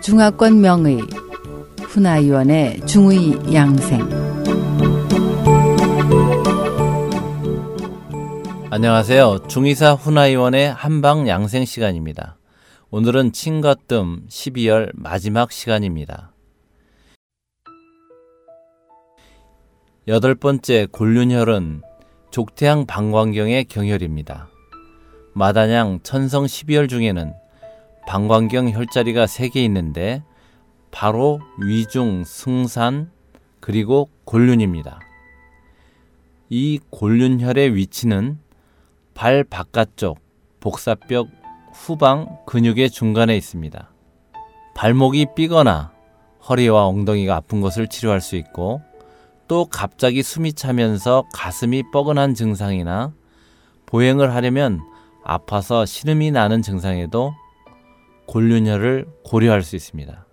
중화권 명의 훈아위원의 중의 양생 안녕하세요. 중의사 훈아위원의 한방 양생 시간입니다. 오늘은 친거뜸 12월 마지막 시간입니다. 여덟 번째 곤륜혈은 족태양 방광경의 경혈입니다. 마다냥 천성 12열 중에는 방광경 혈자리가 3개 있는데 바로 위중, 승산, 그리고 곤륜입니다. 이 곤륜혈의 위치는 발 바깥쪽 복사뼈 후방 근육의 중간에 있습니다. 발목이 삐거나 허리와 엉덩이가 아픈 것을 치료할 수 있고 또 갑자기 숨이 차면서 가슴이 뻐근한 증상이나 보행을 하려면 아파서 시름이 나는 증상에도 곤륜혈을 고려할 수 있습니다.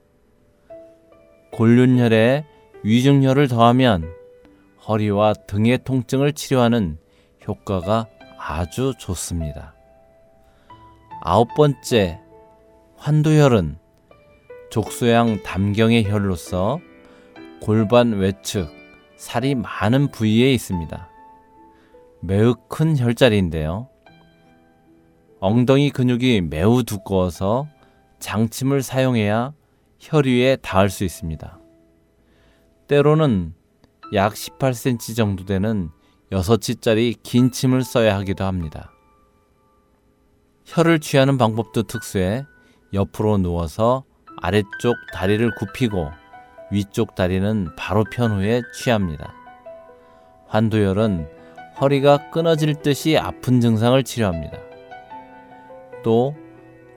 곤륜혈에 위중혈을 더하면 허리와 등의 통증을 치료하는 효과가 아주 좋습니다. 아홉 번째, 환도혈은 족소양 담경의 혈로서 골반 외측, 살이 많은 부위에 있습니다. 매우 큰 혈자리인데요. 엉덩이 근육이 매우 두꺼워서 장침을 사용해야 혈위에 닿을 수 있습니다. 때로는 약 18cm 정도 되는 6치짜리 긴 침을 써야 하기도 합니다. 혈을 취하는 방법도 특수해 옆으로 누워서 아래쪽 다리를 굽히고 위쪽 다리는 바로 편 후에 취합니다. 환도열은 허리가 끊어질 듯이 아픈 증상을 치료합니다. 또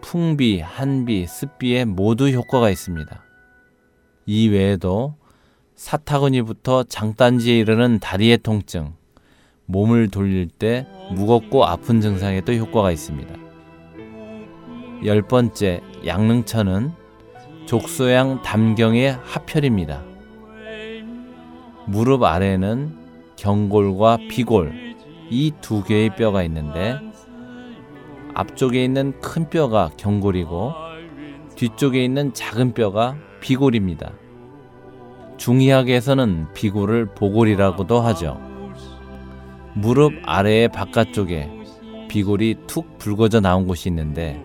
풍비, 한비, 습비에 모두 효과가 있습니다. 이 외에도 사타구니부터 장단지에 이르는 다리의 통증, 몸을 돌릴 때 무겁고 아픈 증상에도 효과가 있습니다. 열 번째, 양릉천은 족소양 담경의 합혈입니다. 무릎 아래에는 경골과 비골 이 두 개의 뼈가 있는데 앞쪽에 있는 큰 뼈가 경골이고 뒤쪽에 있는 작은 뼈가 비골입니다. 중의학에서는 비골을 보골이라고도 하죠. 무릎 아래의 바깥쪽에 비골이 툭 붉어져 나온 곳이 있는데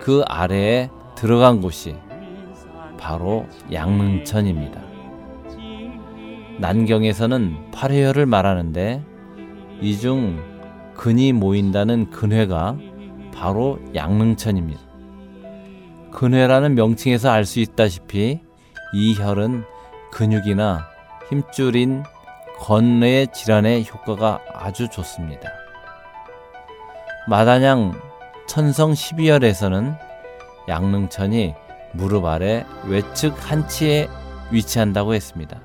그 아래에 들어간 곳이 바로 양릉천입니다. 난경에서는 팔회혈을 말하는데 이 중 근이 모인다는 근회가 바로 양릉천입니다. 근회라는 명칭에서 알 수 있다시피 이 혈은 근육이나 힘줄인 건뇌 질환의 효과가 아주 좋습니다. 마다냥 천성 12열에서는 양릉천이 무릎 아래 외측 한치에 위치한다고 했습니다.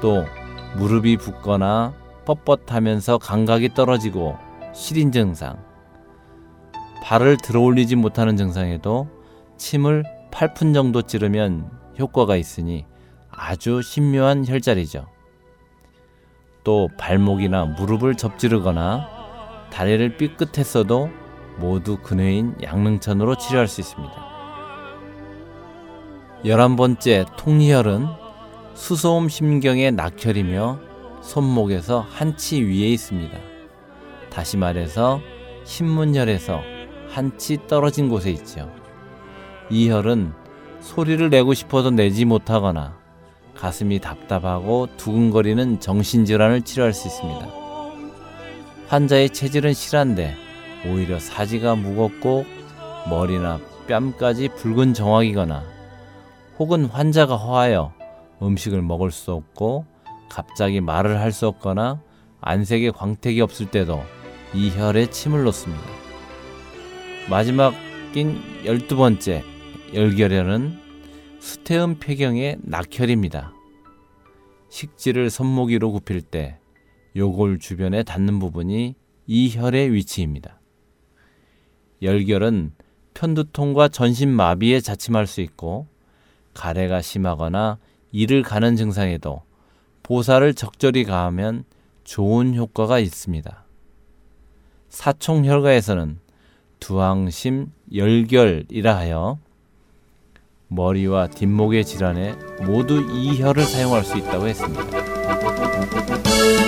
또 무릎이 붓거나 뻣뻣하면서 감각이 떨어지고 시린 증상, 발을 들어 올리지 못하는 증상에도 침을 8푼 정도 찌르면 효과가 있으니 아주 신묘한 혈자리죠. 또 발목이나 무릎을 접지르거나 다리를 삐끗했어도 모두 근회인 양릉천으로 치료할 수 있습니다. 열한 번째 통리혈은 수소음 심경의 낙혈이며 손목에서 한치 위에 있습니다. 다시 말해서 신문혈에서 한 치 떨어진 곳에 있죠. 이 혈은 소리를 내고 싶어도 내지 못하거나 가슴이 답답하고 두근거리는 정신질환을 치료할 수 있습니다. 환자의 체질은 실한데 오히려 사지가 무겁고 머리나 뺨까지 붉은 정확이거나 혹은 환자가 허하여 음식을 먹을 수 없고 갑자기 말을 할 수 없거나 안색에 광택이 없을 때도 이 혈에 침을 놓습니다. 마지막인 열두 번째 열결혈은 수태음 폐경의 낙혈입니다. 식지를 손목이로 굽힐 때 요골 주변에 닿는 부분이 이 혈의 위치입니다. 열결은 편두통과 전신 마비에 자침할 수 있고 가래가 심하거나 이를 가는 증상에도 보살을 적절히 가하면 좋은 효과가 있습니다. 사총혈가에서는 두항심 열결이라 하여 머리와 뒷목의 질환에 모두 이 혈을 사용할 수 있다고 했습니다.